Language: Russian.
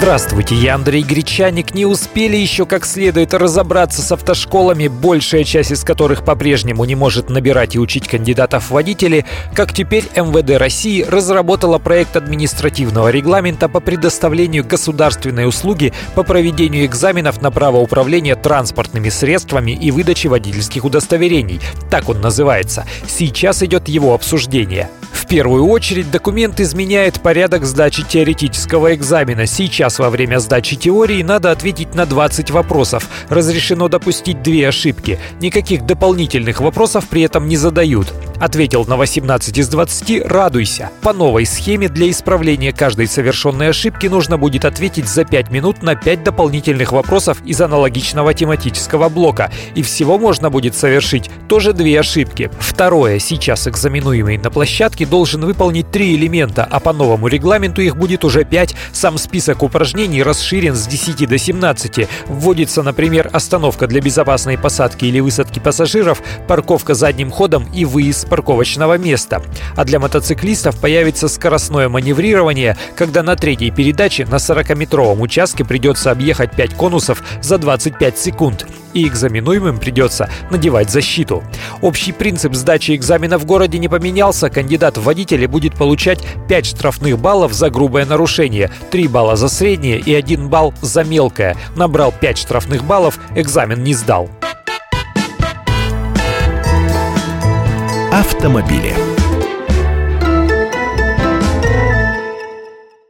Здравствуйте, я Андрей Гречаник. Не успели еще как следует разобраться с автошколами, большая часть из которых по-прежнему не может набирать и учить кандидатов в водители, как теперь МВД России разработала проект административного регламента по предоставлению государственной услуги по проведению экзаменов на право управления транспортными средствами и выдаче водительских удостоверений. Так он называется. Сейчас идет его обсуждение. Первую очередь документ изменяет порядок сдачи теоретического экзамена. Сейчас во время сдачи теории надо ответить на 20 вопросов. Разрешено допустить две ошибки. Никаких дополнительных вопросов при этом не задают. Ответил на 18 из 20 «Радуйся». По новой схеме для исправления каждой совершенной ошибки нужно будет ответить за 5 минут на 5 дополнительных вопросов из аналогичного тематического блока. И всего можно будет совершить тоже две ошибки. Второе. Сейчас экзаменуемый на площадке должен выполнить три элемента, а по новому регламенту их будет уже 5. Сам список упражнений расширен с 10 до 17. Вводится, например, остановка для безопасной посадки или высадки пассажиров, парковка задним ходом и выезд парковочного места. А для мотоциклистов появится скоростное маневрирование, когда на третьей передаче на 40-метровом участке придется объехать 5 конусов за 25 секунд. И экзаменуемым придется надевать защиту. Общий принцип сдачи экзамена в городе не поменялся. Кандидат в водители будет получать 5 штрафных баллов за грубое нарушение, 3 балла за среднее и 1 балл за мелкое. Набрал 5 штрафных баллов, экзамен не сдал. Автомобили.